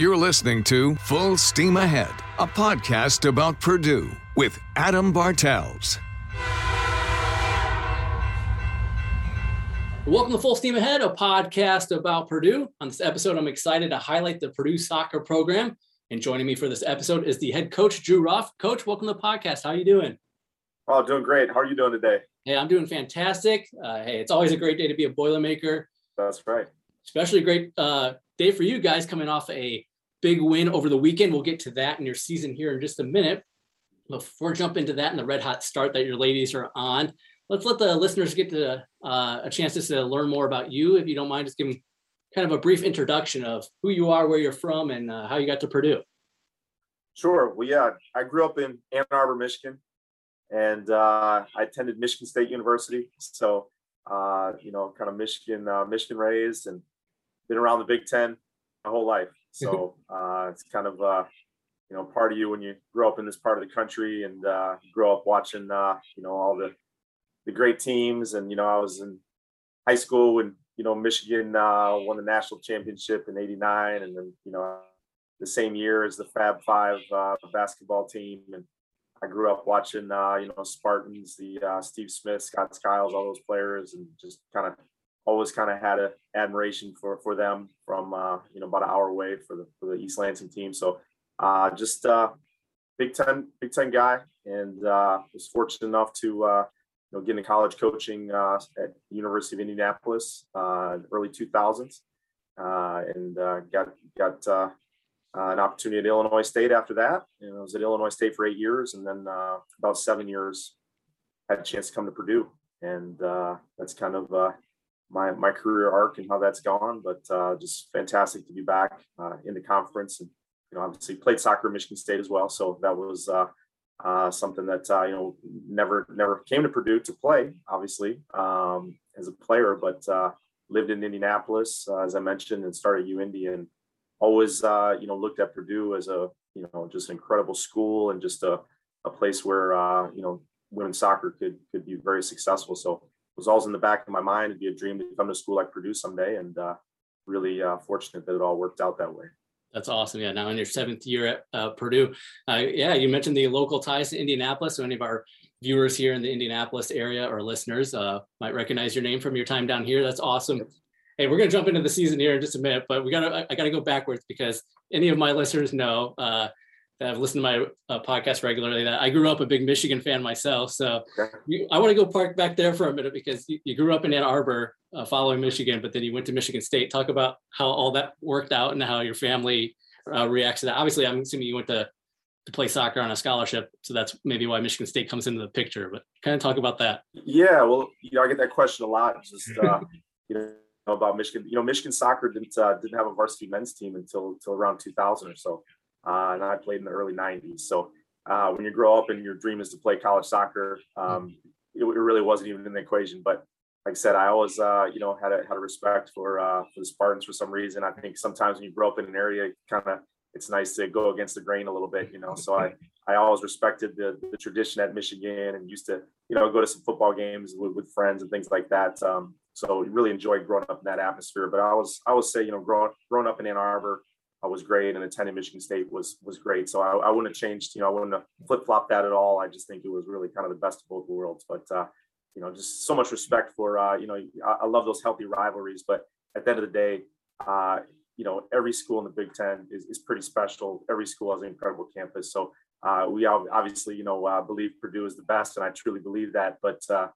You're listening to Full Steam Ahead, a podcast about Purdue with Adam Bartels. Welcome to Full Steam Ahead, a podcast about Purdue. On this episode, I'm excited to highlight the Purdue soccer program. And joining me for this episode is the head coach, Drew Roff. Coach, welcome to the podcast. How are you doing? Oh, doing great. How are you doing today? Hey, I'm doing fantastic. Uh, hey, it's always a great day to be a Boilermaker. That's right. Especially a great uh, day for you guys coming off a big win over the weekend. We'll get to that in your season here in just a minute. Before jump into that and the red hot start that your ladies are on, let's let the listeners get to uh, a chance to learn more about you. If you don't mind, just give them kind of a brief introduction of who you are, where you're from, and uh, how you got to Purdue. Sure. Well, yeah, I grew up in Ann Arbor, Michigan, and uh, I attended Michigan State University. So, uh, you know, kind of Michigan, uh, Michigan raised, and been around the Big Ten my whole life. So uh, it's kind of uh, you know part of you when you grow up in this part of the country and uh, grow up watching uh, you know all the the great teams. And you know I was in high school when you know Michigan uh, won the national championship in '89, and then you know the same year as the Fab Five uh, basketball team. And I grew up watching uh, you know Spartans, the uh, Steve Smith, Scott Skiles, all those players, and just kind of always kind of had a admiration for for them from uh, you know about an hour away for the for the East Lansing team. So uh, just uh, Big Ten Big Ten guy, and uh, was fortunate enough to uh, you know get into college coaching uh, at University of Indianapolis uh, early 2000s, uh, and uh, got got uh, uh, an opportunity at Illinois State after that. And I was at Illinois State for eight years, and then uh, about seven years had a chance to come to Purdue, and uh, that's kind of uh, my my career arc and how that's gone. But uh, just fantastic to be back uh, in the conference, and you know, obviously played soccer at Michigan State as well. So that was uh, uh something that uh, you know never never came to Purdue to play, obviously um, as a player, but uh, lived in Indianapolis as I mentioned, and started UIndy, and always you know looked at Purdue as a you know just an incredible school and just a a place where you know women's soccer could could be very successful. So was always in the back of my mind. It'd be a dream to come to school like Purdue someday, and uh, really uh, fortunate that it all worked out that way. That's awesome. Yeah, now in your seventh year at uh, Purdue, uh, yeah, you mentioned the local ties to Indianapolis. So any of our viewers here in the Indianapolis area or listeners uh, might recognize your name from your time down here. That's awesome. Hey, we're gonna jump into the season here in just a minute, but we gotta I gotta go backwards because any of my listeners know uh, that have listened to my uh, podcast regularly that I grew up a big Michigan fan myself. So you, I want to go park back there for a minute because you, you grew up in Ann Arbor uh, following Michigan, but then you went to Michigan State. Talk about how all that worked out and how your family uh, reacts to that. Obviously, I'm assuming you went to to play soccer on a scholarship, so that's maybe why Michigan State comes into the picture. But kind of talk about that. Yeah, well, you know, I get that question a lot. Just uh, you know about Michigan. You know, Michigan soccer didn't uh, didn't have a varsity men's team until until around 2000 or so uh, and I played in the early 90s. So uh, when you grow up and your dream is to play college soccer, um, it, it, really wasn't even in the equation. But like I said, I always, uh, you know, had a, had a respect for uh, for the Spartans for some reason. I think sometimes when you grow up in an area, kind of it's nice to go against the grain a little bit, you know. So I I always respected the, the tradition at Michigan and used to, you know, go to some football games with, with friends and things like that. Um, so really enjoyed growing up in that atmosphere. But I was I always say, you know, growing growing up in Ann Arbor, was great, and attending Michigan State was was great. So I, I wouldn't have changed, you know, I wouldn't have flip flopped that at all. I just think it was really kind of the best of both worlds. But uh, you know, just so much respect for uh, you know, I, I, love those healthy rivalries. But at the end of the day, uh, you know, every school in the Big Ten is, is pretty special. Every school has an incredible campus. So uh, we obviously, you know, uh, believe Purdue is the best, and I truly believe that. But uh,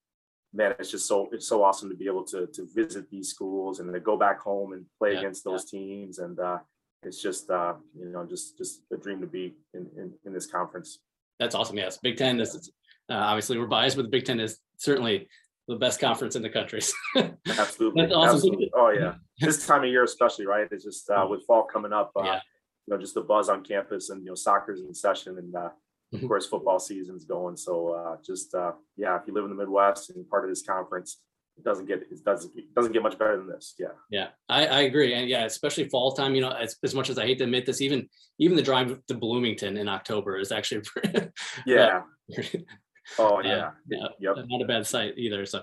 man, it's just so it's so awesome to be able to to visit these schools and to go back home and play yeah, against those yeah. teams and uh, it's just uh, you know just just a dream to be in, in, in this conference. That's awesome. Yes, Big Ten. This is uh, obviously we're biased, but the Big Ten is certainly the best conference in the country. Absolutely. Awesome. Absolutely. Oh yeah, this time of year especially, right? It's just uh, with fall coming up. Uh, yeah. You know, just the buzz on campus, and you know, soccer's in session, and uh, of mm-hmm. course, football season's going. So uh, just uh, yeah, if you live in the Midwest and part of this conference, it doesn't get it doesn't it doesn't get much better than this. Yeah. Yeah, I, I agree, and yeah, especially fall time. You know, as, as much as I hate to admit this, even even the drive to Bloomington in October is actually yeah. oh yeah. Uh, yeah, yep. not a bad site either. So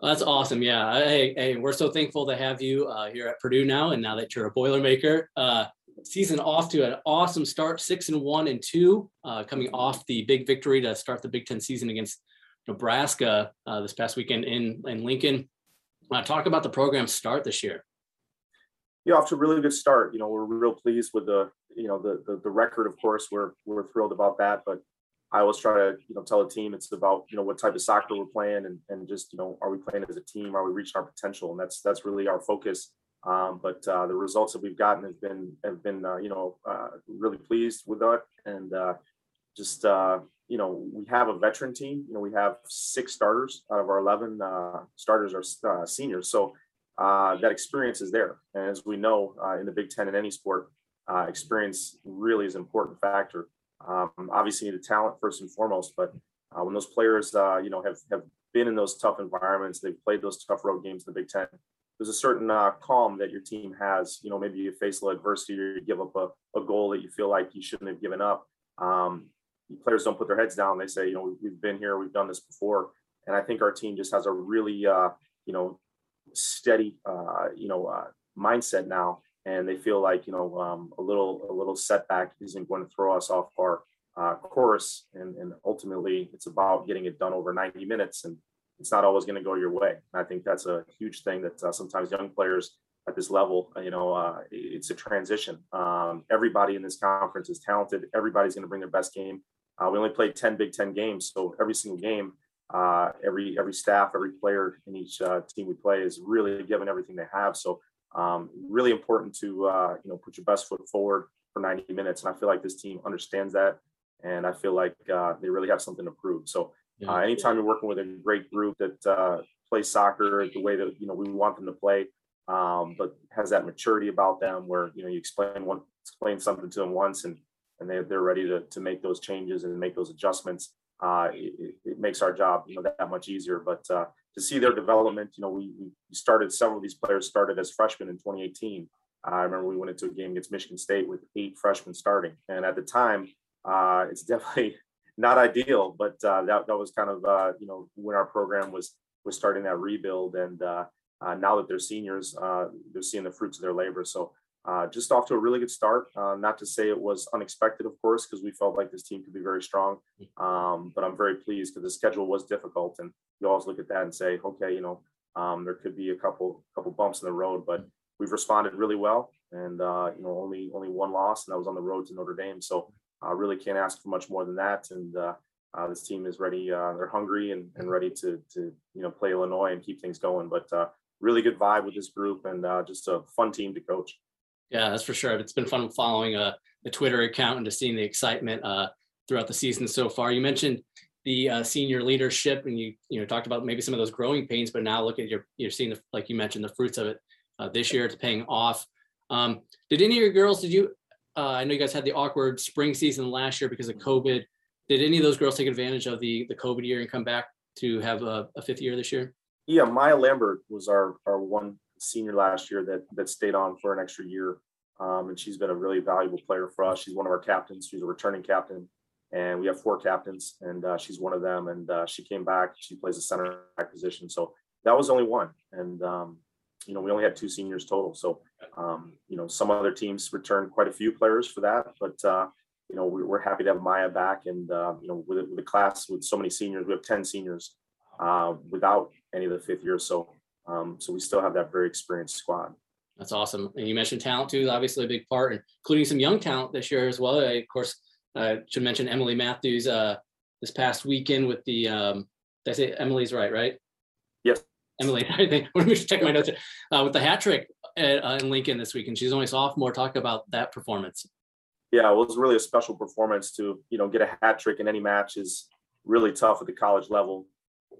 that's awesome. Yeah, hey, hey, we're so thankful to have you uh, here at Purdue now, and now that you're a Boilermaker. Uh, season off to an awesome start, six and one and two, uh, coming off the big victory to start the Big Ten season against Nebraska uh, this past weekend in in Lincoln. Uh, talk about the program's start this year. Yeah, off to a really good start. You know, we're real pleased with the you know the the, the record. Of course, we're we're thrilled about that, but I always try to, you know, tell the team it's about, you know, what type of soccer we're playing and, and just, you know, are we playing as a team? Are we reaching our potential? And that's, that's really our focus. Um, but uh, the results that we've gotten have been, have been, uh, you know, uh, really pleased with that. And uh, just, uh, you know, we have a veteran team, you know, we have six starters out of our 11 uh, starters are seniors. So that experience is there. And as we know in the Big Ten in any sport, experience really is an important factor. Um, obviously, the talent first and foremost, but uh, when those players, uh, you know, have have been in those tough environments, they've played those tough road games in the Big Ten. There's a certain uh, calm that your team has. You know, maybe you face a little adversity or you give up a, a goal that you feel like you shouldn't have given up. Um, players don't put their heads down. They say, you know, we've been here, we've done this before, and I think our team just has a really, uh, you know, steady, uh, you know, uh, mindset now. And they feel like you know um, a little a little setback isn't going to throw us off our uh, course. And, and ultimately it's about getting it done over 90 minutes and it's not always going to go your way. And i think that's a huge thing that uh, sometimes young players at this level you know uh, it's a transition. Um, everybody in this conference is talented. Everybody's going to bring their best game uh, we only played 10 big 10 games so every single game uh, every every staff every player in each uh, team we play is really giving everything they have so um, really important to uh, you know put your best foot forward for 90 minutes, and I feel like this team understands that, and I feel like uh, they really have something to prove. So uh, anytime you're working with a great group that uh, plays soccer the way that you know we want them to play, um, but has that maturity about them, where you know you explain one explain something to them once, and and they they're ready to to make those changes and make those adjustments. Uh, it, it, makes our job you know that much easier. But uh, to see their development. You know, we, we started several of these players started as freshmen in 2018. I remember we went into a game against Michigan State with eight freshmen starting, and at the time, uh, it's definitely not ideal. But uh, that that was kind of uh, you know when our program was was starting that rebuild, and uh, uh, now that they're seniors, uh, they're seeing the fruits of their labor. So uh, just off to a really good start. Uh, not to say it was unexpected, of course, because we felt like this team could be very strong. Um, but I'm very pleased because the schedule was difficult, and you always look at that and say, okay, you know, um, there could be a couple couple bumps in the road, but we've responded really well, and uh, you know, only only one loss, and that was on the road to Notre Dame. So I uh, really can't ask for much more than that. And uh, uh, this team is ready; they're hungry and, and ready to to you know play Illinois and keep things going. But really good vibe with this group, and just a fun team to coach. Yeah, that's for sure. It's been fun following uh, the Twitter account and just seeing the excitement uh, throughout the season so far. You mentioned the uh, senior leadership, and you you know talked about maybe some of those growing pains, but now look at your you're seeing the, like you mentioned the fruits of it uh, this year. It's paying off. Um, did any of your girls? Did you? Uh, I know you guys had the awkward spring season last year because of COVID. Did any of those girls take advantage of the the COVID year and come back to have a, a fifth year this year? Yeah, Maya Lambert was our our one senior last year that that stayed on for an extra year. Um, and she's been a really valuable player for us. She's one of our captains. She's a returning captain, and we have four captains, and uh, she's one of them. And uh, she came back. She plays a center back position. So that was only one, and um, you know we only had two seniors total. So um, you know some other teams returned quite a few players for that, but uh, you know we, are happy to have Maya back, and uh, you know with, a class with so many seniors, we have ten seniors uh, without any of the fifth years. So um, so we still have that very experienced squad. That's awesome. And you mentioned talent too, obviously a big part, including some young talent this year as well. I, of course, uh, should mention Emily Matthews uh, this past weekend with the. Um, did I say Emily's right? Right. Yes. Emily, I think. Let me check my notes. Uh, with the hat trick at, uh, in Lincoln this weekend, she's only sophomore. Talk about that performance. Yeah, well, it was really a special performance to you know get a hat trick in any match is really tough at the college level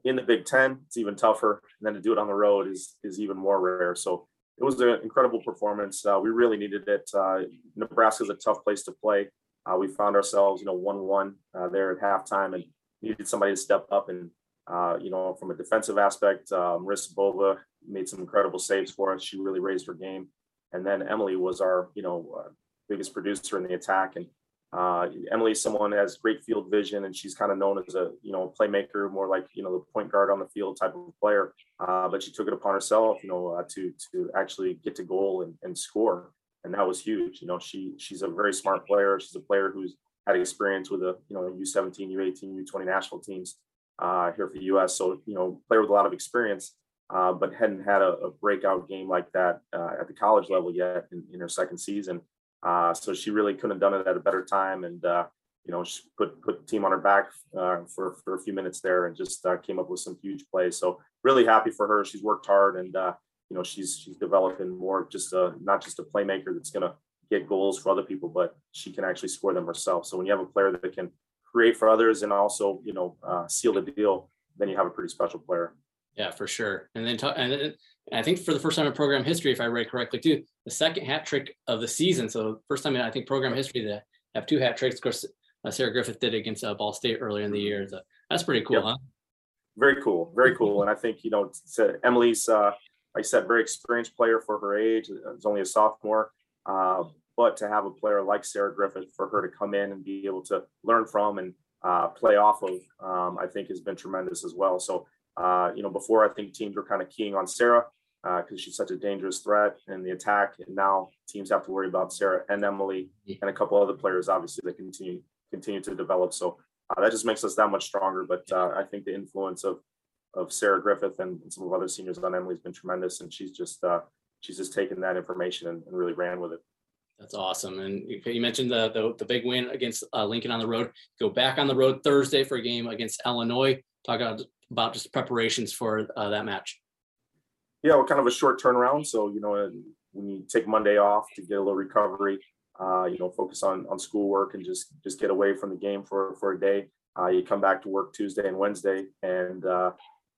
in the Big Ten, it's even tougher. And then to do it on the road is is even more rare. So it was an incredible performance. Uh, we really needed it. Uh, Nebraska is a tough place to play. Uh, we found ourselves, you know, one-one uh, there at halftime, and needed somebody to step up. And uh, you know, from a defensive aspect, um, Marissa Bova made some incredible saves for us. She really raised her game. And then Emily was our, you know, biggest producer in the attack, and uh, Emily's someone that has great field vision, and she's kind of known as a you know playmaker, more like you know the point guard on the field type of player. Uh, but she took it upon herself, you know, uh, to to actually get to goal and, and score. and that was huge. You know, she she's a very smart player. She's a player who's had experience with a you know U17, U18, U20 national teams uh, here for the U.S. So you know, player with a lot of experience, uh, but hadn't had a, a, breakout game like that uh, at the college level yet in, in her second season. Uh, so she really couldn't have done it at a better time, and uh, you know, she put put the team on her back uh, for for a few minutes there, and just came up with some huge plays. So really happy for her. She's worked hard, and you know, she's she's developing more just a not just a playmaker that's going to get goals for other people, but she can actually score them herself. So when you have a player that can create for others and also, you know, uh, seal the deal, then you have a pretty special player. Yeah, for sure. And then, and then I think for the first time in program history, if I read correctly too, the second hat trick of the season. So first time in I think program history to have two hat tricks. Of course, uh, Sarah Griffith did against uh, Ball State earlier in the year. So that's pretty cool, yep. huh? Very cool, very cool. And I think you know, Emily's, uh, like I said, very experienced player for her age. Is only a sophomore, uh, but to have a player like Sarah Griffith for her to come in and be able to learn from and uh, play off of, um, I think has been tremendous as well. So, uh, you know, before I think teams were kind of keying on Sarah because uh, she's such a dangerous threat in the attack, and now teams have to worry about Sarah and Emily and a couple other players, obviously, that continue continue to develop. So uh, that just makes us that much stronger. But uh, I think the influence of of Sarah Griffith and, some of other seniors on Emily has been tremendous, and she's just uh, she's just taken that information and, and really ran with it. That's awesome. And you mentioned the the, the big win against uh, Lincoln on the road. Go back on the road Thursday for a game against Illinois. Talk about, about just preparations for uh, that match. Yeah, well, kind of a short turnaround. So you know, when you take Monday off to get a little recovery, uh, you know, focus on on schoolwork and just just get away from the game for for a day. Uh, you come back to work Tuesday and Wednesday, and uh,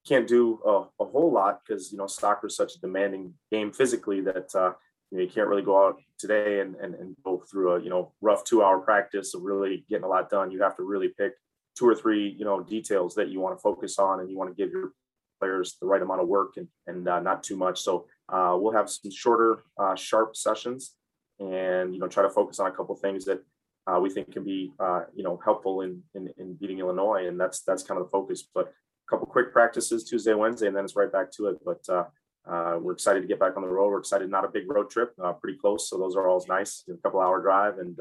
can't do a, a whole lot because you know soccer is such a demanding game physically that uh, you, know, you can't really go out today and, and, and go through a you know rough two hour practice of really getting a lot done. You have to really pick two or three you know details that you want to focus on and you want to give your players the right amount of work and and uh, not too much. So uh, we'll have some shorter, uh, sharp sessions, and you know try to focus on a couple things that uh, we think can be uh, you know helpful in, in, in beating Illinois, and that's that's kind of the focus. But a couple quick practices Tuesday, Wednesday, and then it's right back to it. But we're excited to get back on the road. We're excited, not a big road trip, pretty close. So those are all nice. A couple hour drive, and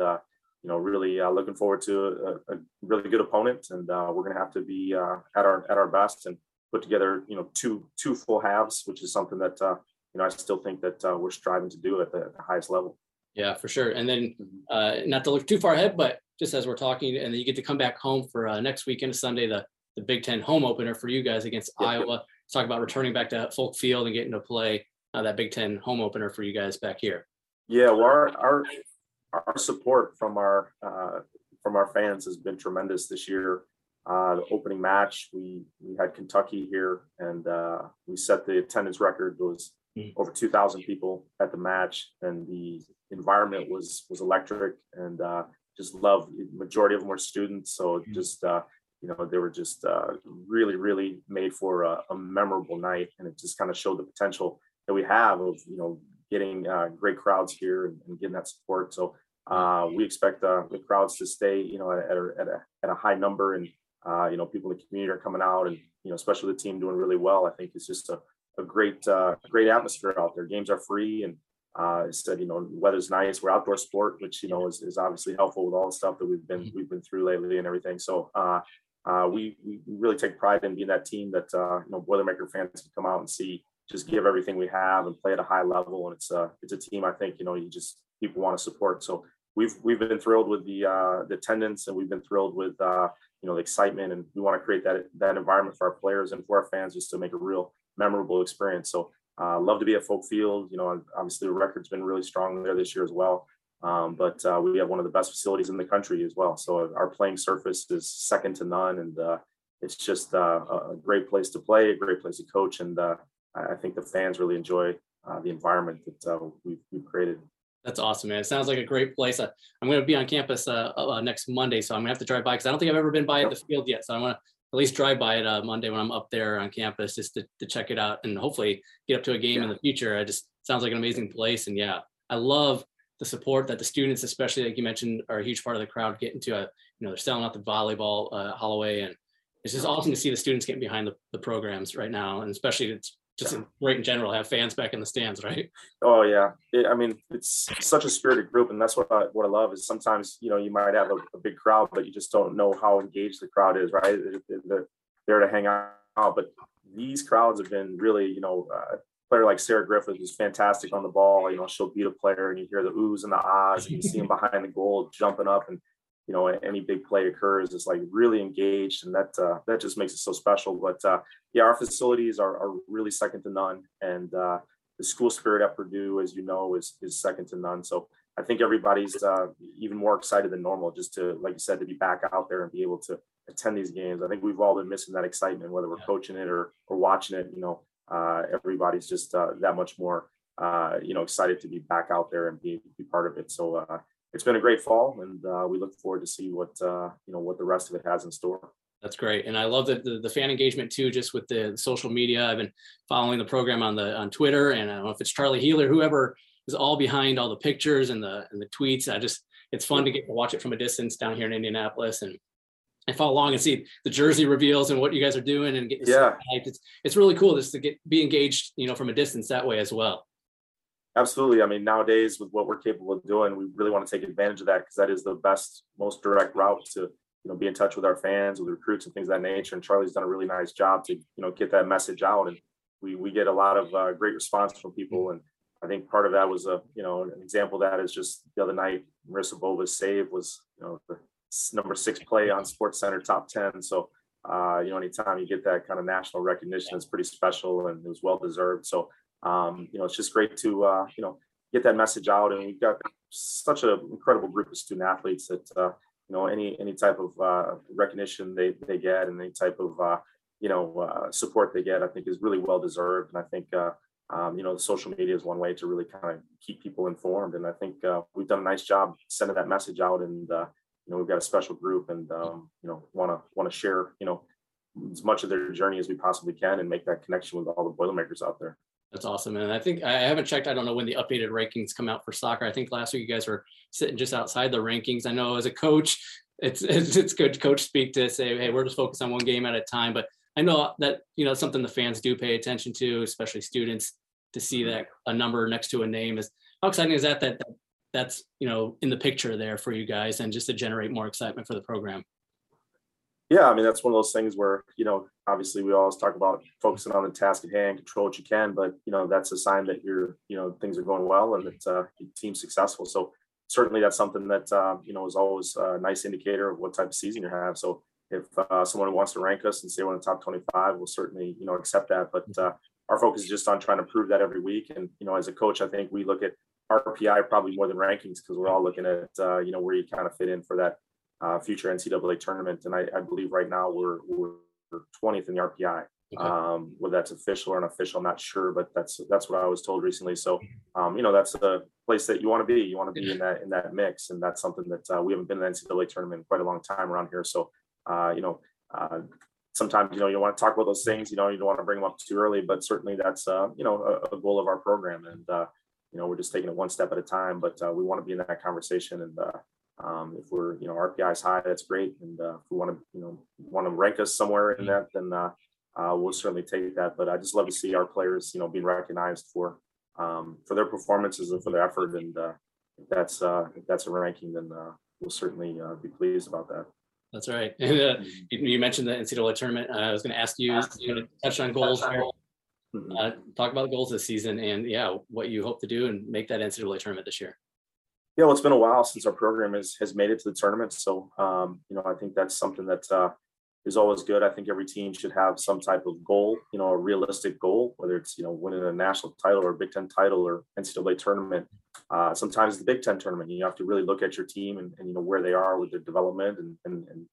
you know, really uh, looking forward to a, a, really good opponent. And uh, we're going to have to be uh, at our at our best and put together, you know, two two full halves, which is something that you know I still think that we're striving to do at the, at the, highest level. Yeah, for sure. And then mm-hmm. not to look too far ahead, but just as we're talking, and then you get to come back home for next weekend, Sunday, the the Big Ten home opener for you guys against yeah. Iowa talk about returning back to Folk Field and getting to play uh, that Big Ten home opener for you guys back here. Yeah, well, our our, our support from our uh, from our fans has been tremendous this year. Uh, the opening match, we we had Kentucky here, and uh, we set the attendance record. It was mm. over 2,000 people at the match, and the environment was was electric, and uh, just love. Majority of them were students, so mm. just uh, you know they were just uh, really really made for a, a, memorable night and it just kind of showed the potential that we have of you know getting uh, great crowds here and, and, getting that support so uh, we expect uh, the crowds to stay you know at, at, a, at, a, at a high number and uh, you know people in the community are coming out and you know especially the team doing really well i think it's just a, a great uh, great atmosphere out there games are free and uh, said, you know, weather's nice. We're outdoor sport, which you know is, is obviously helpful with all the stuff that we've been mm-hmm. we've been through lately and everything. So uh, uh, we, we really take pride in being that team that uh, you know Boilermaker fans can come out and see, just give everything we have and play at a high level. And it's a it's a team I think you know you just people want to support. So we've we've been thrilled with the uh, the attendance and we've been thrilled with uh, you know the excitement and we want to create that that environment for our players and for our fans just to make a real memorable experience. So uh, love to be at Folk Field. You know, obviously the record's been really strong there this year as well. Um, but uh, we have one of the best facilities in the country as well. So our playing surface is second to none, and uh, it's just uh, a great place to play, a great place to coach, and I think the fans really enjoy the environment that we've, we've, created. That's awesome, man. It sounds like a great place. I'm going to be on campus uh, uh, uh, next Monday, so I'm going to have to drive by because I don't think I've ever been by yep. the field yet. So I want to at least drive by it Monday when I'm up there on campus just to, to check it out and hopefully get up to a game yeah. in the future. It just sounds like an amazing place, and yeah, I love the support that the students, especially like you mentioned, are a huge part of the crowd getting to a, you know, they're selling out the volleyball uh, Holloway. And it's just awesome to see the students getting behind the, the programs right now. And especially it's just great in general have fans back in the stands, right? Oh yeah, it, I mean it's such a spirited group, and that's what I, what I love is sometimes you know you might have a, a big crowd, but you just don't know how engaged the crowd is, right? They're, they're there to hang out, but these crowds have been really, you know, uh, player like Sarah Griffith who's fantastic on the ball. You know, she'll beat a player, and you hear the oohs and the ahs, and you see him behind the goal jumping up, and you know any big play occurs is like really engaged and that uh, that just makes it so special but uh, yeah our facilities are, are really second to none and uh, the school spirit at purdue as you know is is second to none so i think everybody's uh, even more excited than normal just to like you said to be back out there and be able to attend these games. I think we've all been missing that excitement whether we're coaching it or or watching it you know uh, everybody's just uh, that much more uh you know excited to be back out there and be, be part of it so it's been a great fall, and uh, we look forward to see what uh, you know what the rest of it has in store. That's great, and I love the, the, the fan engagement too. Just with the social media, I've been following the program on the on Twitter, and I don't know if it's Charlie Healer, whoever is all behind all the pictures and the and the tweets. I just it's fun to get to watch it from a distance down here in Indianapolis, and I follow along and see the jersey reveals and what you guys are doing and getting yeah. It's it's really cool just to get be engaged, you know, from a distance that way as well. Absolutely. I mean, nowadays with what we're capable of doing, we really want to take advantage of that because that is the best, most direct route to, you know, be in touch with our fans, with recruits and things of that nature. And Charlie's done a really nice job to, you know, get that message out. And we, we get a lot of uh, great response from people. And I think part of that was a, you know, an example of that is just the other night, Marissa Bova's save was, you know, the number six play on Sports Center top 10. So, uh, you know, anytime you get that kind of national recognition, it's pretty special and it was well deserved. So um, you know, it's just great to uh, you know get that message out, and we've got such an incredible group of student athletes that uh, you know any any type of uh, recognition they they get and any type of uh, you know uh, support they get, I think is really well deserved, and I think. Uh, um, you know, social media is one way to really kind of keep people informed, and I think we've done a nice job sending that message out. And you know, we've got a special group, and um, you know, want to want to share, you know, as much of their journey as we possibly can, and make that connection with all the Boilermakers out there. That's awesome. And I think I haven't checked. I don't know when the updated rankings come out for soccer. I think last week you guys were sitting just outside the rankings. I know as a coach, it's it's, it's good to coach speak to say, hey, we're just focused on one game at a time. But I know that you know something the fans do pay attention to, especially students, to see mm-hmm. that a number next to a name is how exciting is that, that that's you know in the picture there for you guys and just to generate more excitement for the program. Yeah, I mean that's one of those things where you know obviously we always talk about focusing on the task at hand, control what you can, but you know that's a sign that you're you know things are going well and that uh, your team's successful. So certainly that's something that uh, you know is always a nice indicator of what type of season you have. So if uh, someone wants to rank us and say we're in the top 25, we'll certainly you know accept that. But uh, our focus is just on trying to prove that every week. And you know as a coach, I think we look at RPI probably more than rankings because we're all looking at uh, you know where you kind of fit in for that uh, future NCAA tournament. And I, I, believe right now we're, we're 20th in the RPI. Okay. Um, whether that's official or unofficial, I'm not sure, but that's that's what I was told recently. So, um, you know, that's the place that you want to be. You want to be in that in that mix, and that's something that uh, we haven't been in the NCAA tournament in quite a long time around here. So, uh, you know, uh, sometimes you know you want to talk about those things. You know, you don't want to bring them up too early, but certainly that's uh, you know a, a, goal of our program, and uh, you know we're just taking it one step at a time. But uh, we want to be in that conversation, and um, if we're, you know, RPI is high, that's great. And uh, if we want to, you know, want to rank us somewhere in that, then uh, uh, we'll certainly take that. But I just love to see our players, you know, being recognized for um, for their performances and for their effort. And uh, if that's uh, if that's a ranking, then uh, we'll certainly be pleased about that. That's right. And, you, you, mentioned the NCAA tournament. I was going to ask you, you know, touch on goals. Mm-hmm. talk about goals this season, and yeah, what you hope to do and make that NCAA tournament this year. Yeah, well, it's been a while since our program has has made it to the tournament. So, um, you know, I think that's something that uh, is always good. I think every team should have some type of goal, you know, a realistic goal, whether it's you know winning a national title or a Big Ten title or NCAA tournament. Uh, sometimes the Big Ten tournament, you have to really look at your team and, and you know where they are with their development and and, and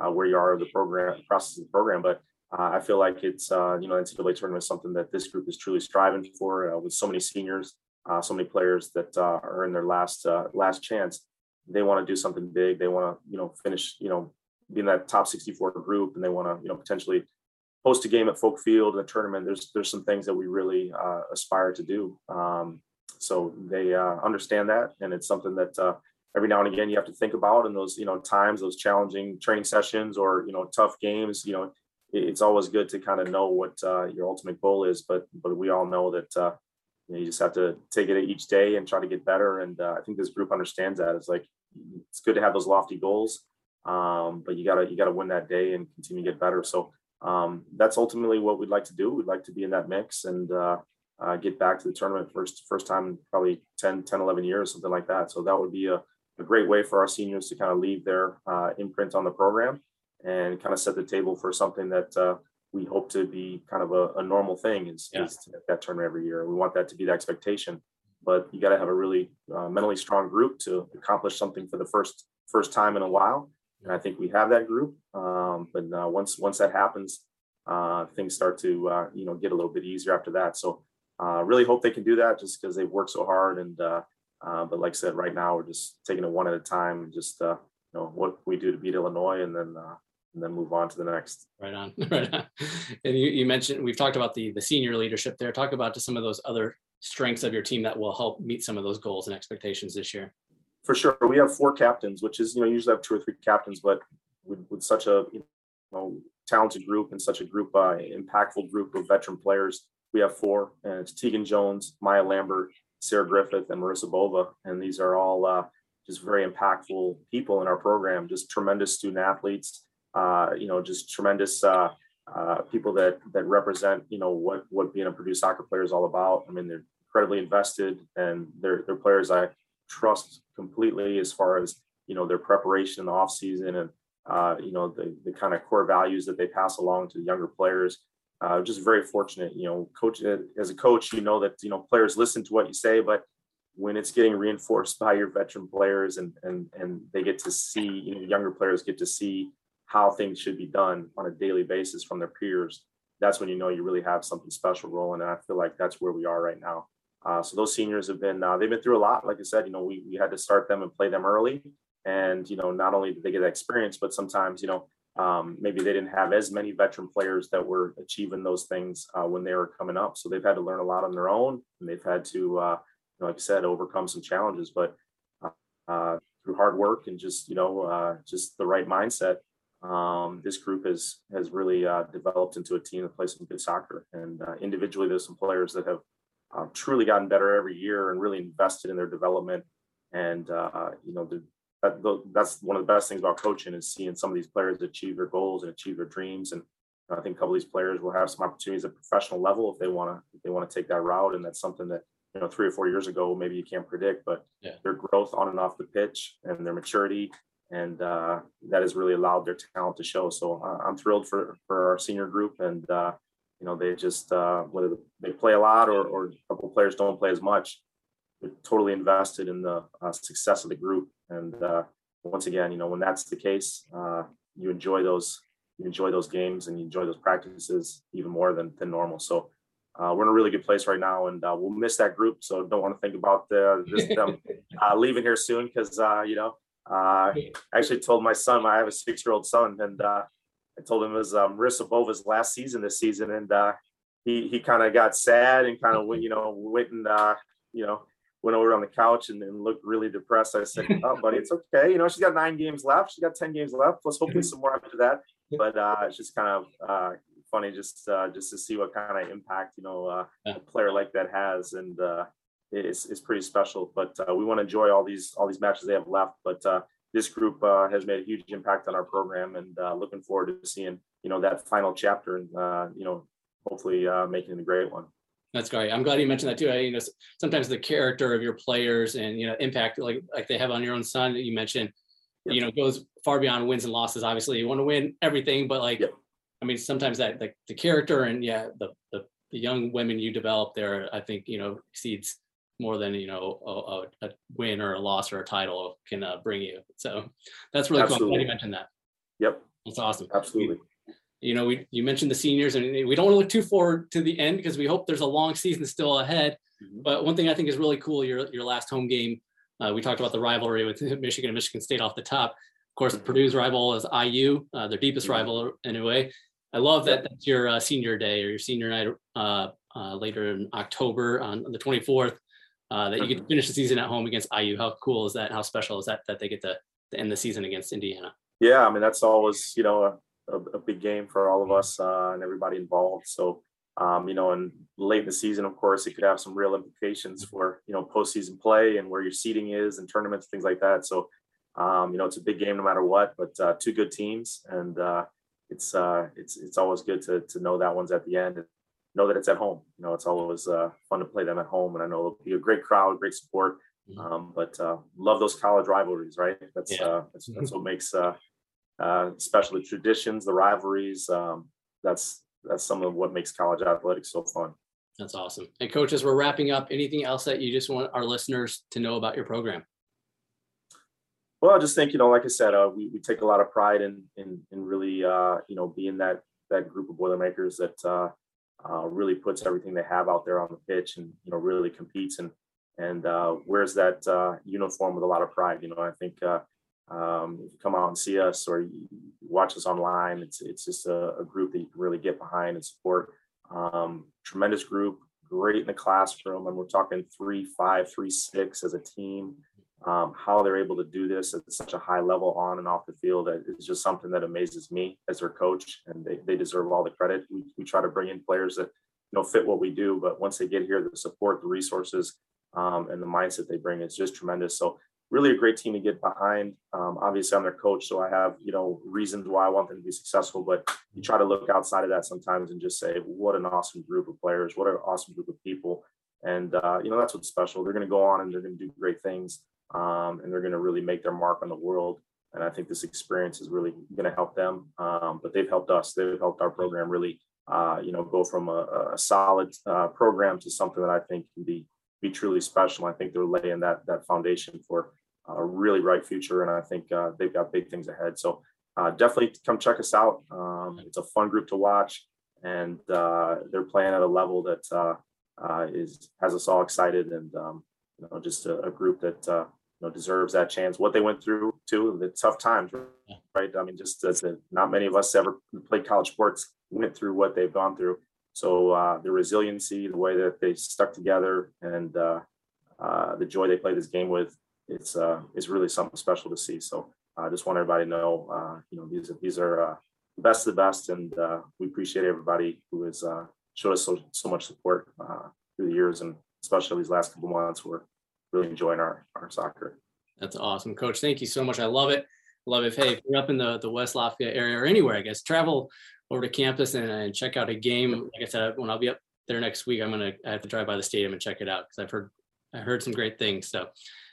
uh, where you are in the program process of the program. But uh, I feel like it's uh, you know NCAA tournament is something that this group is truly striving for uh, with so many seniors uh, so many players that uh, are in their last uh, last chance. They want to do something big. They want to you know finish you know be in that top 64 group, and they want to you know potentially host a game at Folk Field in a tournament. There's there's some things that we really uh, aspire to do. Um, so they uh, understand that, and it's something that uh, every now and again you have to think about in those you know times, those challenging training sessions or you know tough games. You know it's always good to kind of know what your ultimate goal is. But but we all know that you, know, you, just have to take it each day and try to get better. And uh, I think this group understands that. It's like it's good to have those lofty goals, um, but you gotta you gotta win that day and continue to get better. So um, that's ultimately what we'd like to do. We'd like to be in that mix and uh, uh, get back to the tournament first first time in probably 10, 10 11 years, something like that. So that would be a, a great way for our seniors to kind of leave their uh, imprint on the program and kind of set the table for something that uh, we hope to be kind of a, a normal thing is, yeah. is that tournament every year. We want that to be the expectation, but you got to have a really uh, mentally strong group to accomplish something for the first first time in a while. And I think we have that group. Um, but uh, once once that happens, uh, things start to uh, you know get a little bit easier after that. So uh, really hope they can do that just because they've worked so hard. And uh, but like I said, right now we're just taking it one at a time and just you know what we do to beat Illinois, and then and then move on to the next. Right on, right on. And you, you mentioned we've talked about the the senior leadership there. Talk about some of those other strengths of your team that will help meet some of those goals and expectations this year. For sure, we have four captains, which is you know usually have two or three captains, but with, with such a you know talented group and such a group uh, impactful group of veteran players, we have four, and it's Tegan Jones, Maya Lambert, Sarah Griffith, and Marissa Bova, and these are all uh, just very impactful people in our program, just tremendous student athletes you know, just tremendous uh, uh, people that that represent, you know, what what being a Purdue soccer player is all about. I mean, they're incredibly invested, and they're they're players I trust completely as far as you know their preparation in the off season and uh, you know the the kind of core values that they pass along to the younger players. Uh, just very fortunate, you know, coach as a coach, you know that you know players listen to what you say, but when it's getting reinforced by your veteran players and and and they get to see you know younger players get to see how things should be done on a daily basis from their peers, that's when you know you really have something special rolling. And I feel like that's where we are right now. Uh, so those seniors have been uh, they've been through a lot. Like I said, you know, we we had to start them and play them early, and you know, not only did they get that experience, but sometimes you know um, maybe they didn't have as many veteran players that were achieving those things uh, when they were coming up. So they've had to learn a lot on their own, and they've had to, uh, you know, like I said, overcome some challenges. But uh, through hard work and just you know uh, just the right mindset, um, this group has has really uh, developed into a team that plays some good soccer. And uh, individually, there's some players that have uh, truly gotten better every year and really invested in their development. And uh, you know, the, that, that's one of the best things about coaching is seeing some of these players achieve their goals and achieve their dreams. And I think a couple of these players will have some opportunities at professional level if they want to if they want to take that route. And that's something that you know three or four years ago maybe you can't predict, but yeah. their growth on and off the pitch and their maturity and uh, that has really allowed their talent to show. So uh, I'm thrilled for for our senior group, and uh, you know they just uh, whether they play a lot or, or a couple players don't play as much, they're totally invested in the uh, success of the group. And uh, once again, you know when that's the case, you enjoy those you enjoy those games and you enjoy those practices even more than than normal. So. we're in a really good place right now, and we'll miss that group. So don't want to think about this, them leaving here soon because you know uh, I actually told my son, I have a six year old son, and uh, I told him it was um, Marissa Bova's last season this season. And uh, he, he kind of got sad and kind of, you know, went and, uh, you know, went over on the couch and, and, looked really depressed. I said, Oh, buddy, it's okay. You know, she's got nine games left. She's got 10 games left, plus hopefully some more after that. But uh, it's just kind of uh, funny just uh, just to see what kind of impact, you know, uh, a player like that has. And, uh, is, is pretty special. But uh, we want to enjoy all these all these matches they have left. But uh, this group uh, has made a huge impact on our program, and uh, looking forward to seeing you know that final chapter and uh, you know hopefully uh, making it a great one. That's great. I'm glad you mentioned that too. I, you know, sometimes the character of your players and you know impact like like they have on your own son that you mentioned, yep. you know, goes far beyond wins and losses. Obviously, you want to win everything, but like, yep. I mean, sometimes that like the character and yeah, the, the the young women you develop there, I think you know exceeds more than you know a, a, win or a loss or a title can uh, bring you. So that's really Absolutely. cool. I'm glad you mentioned that. Yep, that's awesome. Absolutely. You, you know, we you mentioned the seniors, and we don't want to look too forward to the end because we hope there's a long season still ahead. Mm-hmm. But one thing I think is really cool your your last home game. Uh, we talked about the rivalry with Michigan and Michigan State off the top. Of course, mm-hmm. Purdue's rival is IU, uh, their deepest mm-hmm. rival anyway. I love that that's your uh, senior day or your senior night uh, uh, later in October on the 24th uh, that you get to mm-hmm. finish the season at home against IU. How cool is that? How special is that that they get to, to end the season against Indiana? Yeah, I mean that's always you know a, a, big game for all of us uh, and everybody involved. So, um, you know, and late in the season, of course, it could have some real implications for you know postseason play and where your seating is and tournaments, things like that. So, um, you know, it's a big game no matter what. But uh, two good teams, and uh, it's uh, it's it's always good to to know that one's at the end know that it's at home. You know, it's always uh, fun to play them at home, and I know it'll be a great crowd, great support. Mm-hmm. Um, but uh, love those college rivalries, right? That's yeah. uh, that's, that's what makes uh, uh, especially traditions, the rivalries. Um, that's that's some of what makes college athletics so fun. That's awesome. And coaches, we're wrapping up. Anything else that you just want our listeners to know about your program? Well, I just think you know, like I said, uh, we, we take a lot of pride in in, in really uh, you know being that that group of Boilermakers that uh, uh, really puts everything they have out there on the pitch and you know really competes and and uh, wears that uh, uniform with a lot of pride. You know, I think uh, um, if you come out and see us or watch us online, it's it's just a, a group that you can really get behind and support. Um, tremendous group, great in the classroom, and we're talking three five, three six as a team. Um, how they're able to do this at such a high level on and off the field is just something that amazes me as their coach, and they, they deserve all the credit. We, we try to bring in players that you know fit what we do, but once they get here, the support, the resources, um, and the mindset they bring is just tremendous. So really a great team to get behind. Um, obviously, I'm their coach, so I have you know reasons why I want them to be successful. But you try to look outside of that sometimes and just say, what an awesome group of players, what an awesome group of people, and uh, you know that's what's special. They're going to go on and they're going to do great things, um, and they're going to really make their mark on the world. And I think this experience is really going to help them. Um, but they've helped us. They've helped our program really, uh, you know, go from a, a solid uh, program to something that I think can be be truly special. I think they're laying that that foundation for a really bright future, and I think uh, they've got big things ahead. So uh, definitely come check us out. Um, it's a fun group to watch, and uh, they're playing at a level that uh, is has us all excited, and um, you know, just a, a group that uh, you know deserves that chance. What they went through too, the tough times, right? I mean, just as not many of us ever played college sports went through what they've gone through so uh, the resiliency, the way that they stuck together, and uh, uh, the joy they play this game with, it's uh, it's really something special to see. So I just want everybody to know, uh, you know, these these are uh, the best of the best, and we appreciate everybody who has showed us so so much support through the years, and especially these last couple months. We're really enjoying our our soccer. That's awesome, Coach. Thank you so much. I love it. Love it. Hey, if you're up in the the West Lafayette area or anywhere, I guess travel over to campus and, and check out a game. Like I said, when I'll be up there next week, I'm gonna I have to drive by the stadium and check it out because I've heard I heard some great things. So,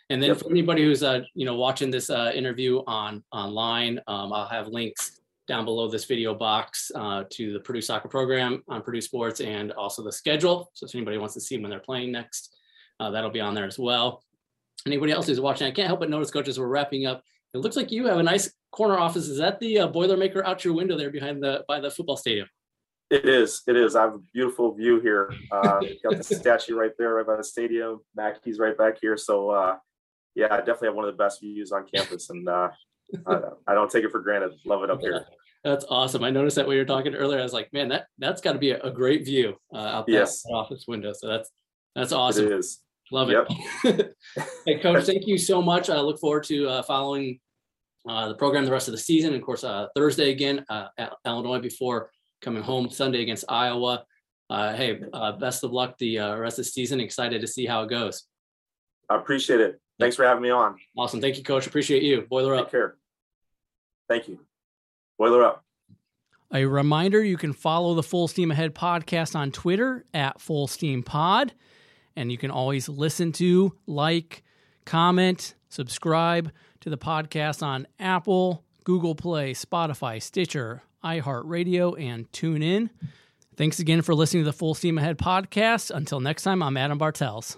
and then yep. for anybody who's uh you know watching this uh, interview on online, um, I'll have links down below this video box uh, to the Purdue soccer program on Purdue Sports and also the schedule. So if anybody wants to see when they're playing next, uh, that'll be on there as well. Anybody else who's watching, I can't help but notice, coaches, we're wrapping up. It looks like you have a nice corner office. Is that the uh, Boilermaker out your window there behind the by the football stadium? It is. It is. I have a beautiful view here. Uh, got the statue right there, right by the stadium. Mackey's right back here. So uh, yeah, I definitely have one of the best views on campus, and uh, I, I, don't take it for granted. Love it up here. That's awesome. I noticed that when you were talking earlier. I was like, man, that that's got to be a, a, great view uh, out yes. office window. So that's that's awesome. It is. Love it. Yep. hey, coach, thank you so much. I look forward to uh, following uh, the program the rest of the season. Of course, uh, Thursday again uh, at Illinois before coming home Sunday against Iowa. Uh, hey, uh, best of luck the uh, rest of the season. Excited to see how it goes. I appreciate it. Thanks for having me on. Awesome. Thank you, Coach. Appreciate you. Boiler up. Take care. Thank you. Boiler up. A reminder you can follow the Full Steam Ahead podcast on Twitter at Full Steam Pod. And you can always listen to, like, comment, subscribe to the podcast on Apple, Google Play, Spotify, Stitcher, iHeartRadio, and TuneIn. Thanks again for listening to the Full Steam Ahead podcast. Until next time, I'm Adam Bartels.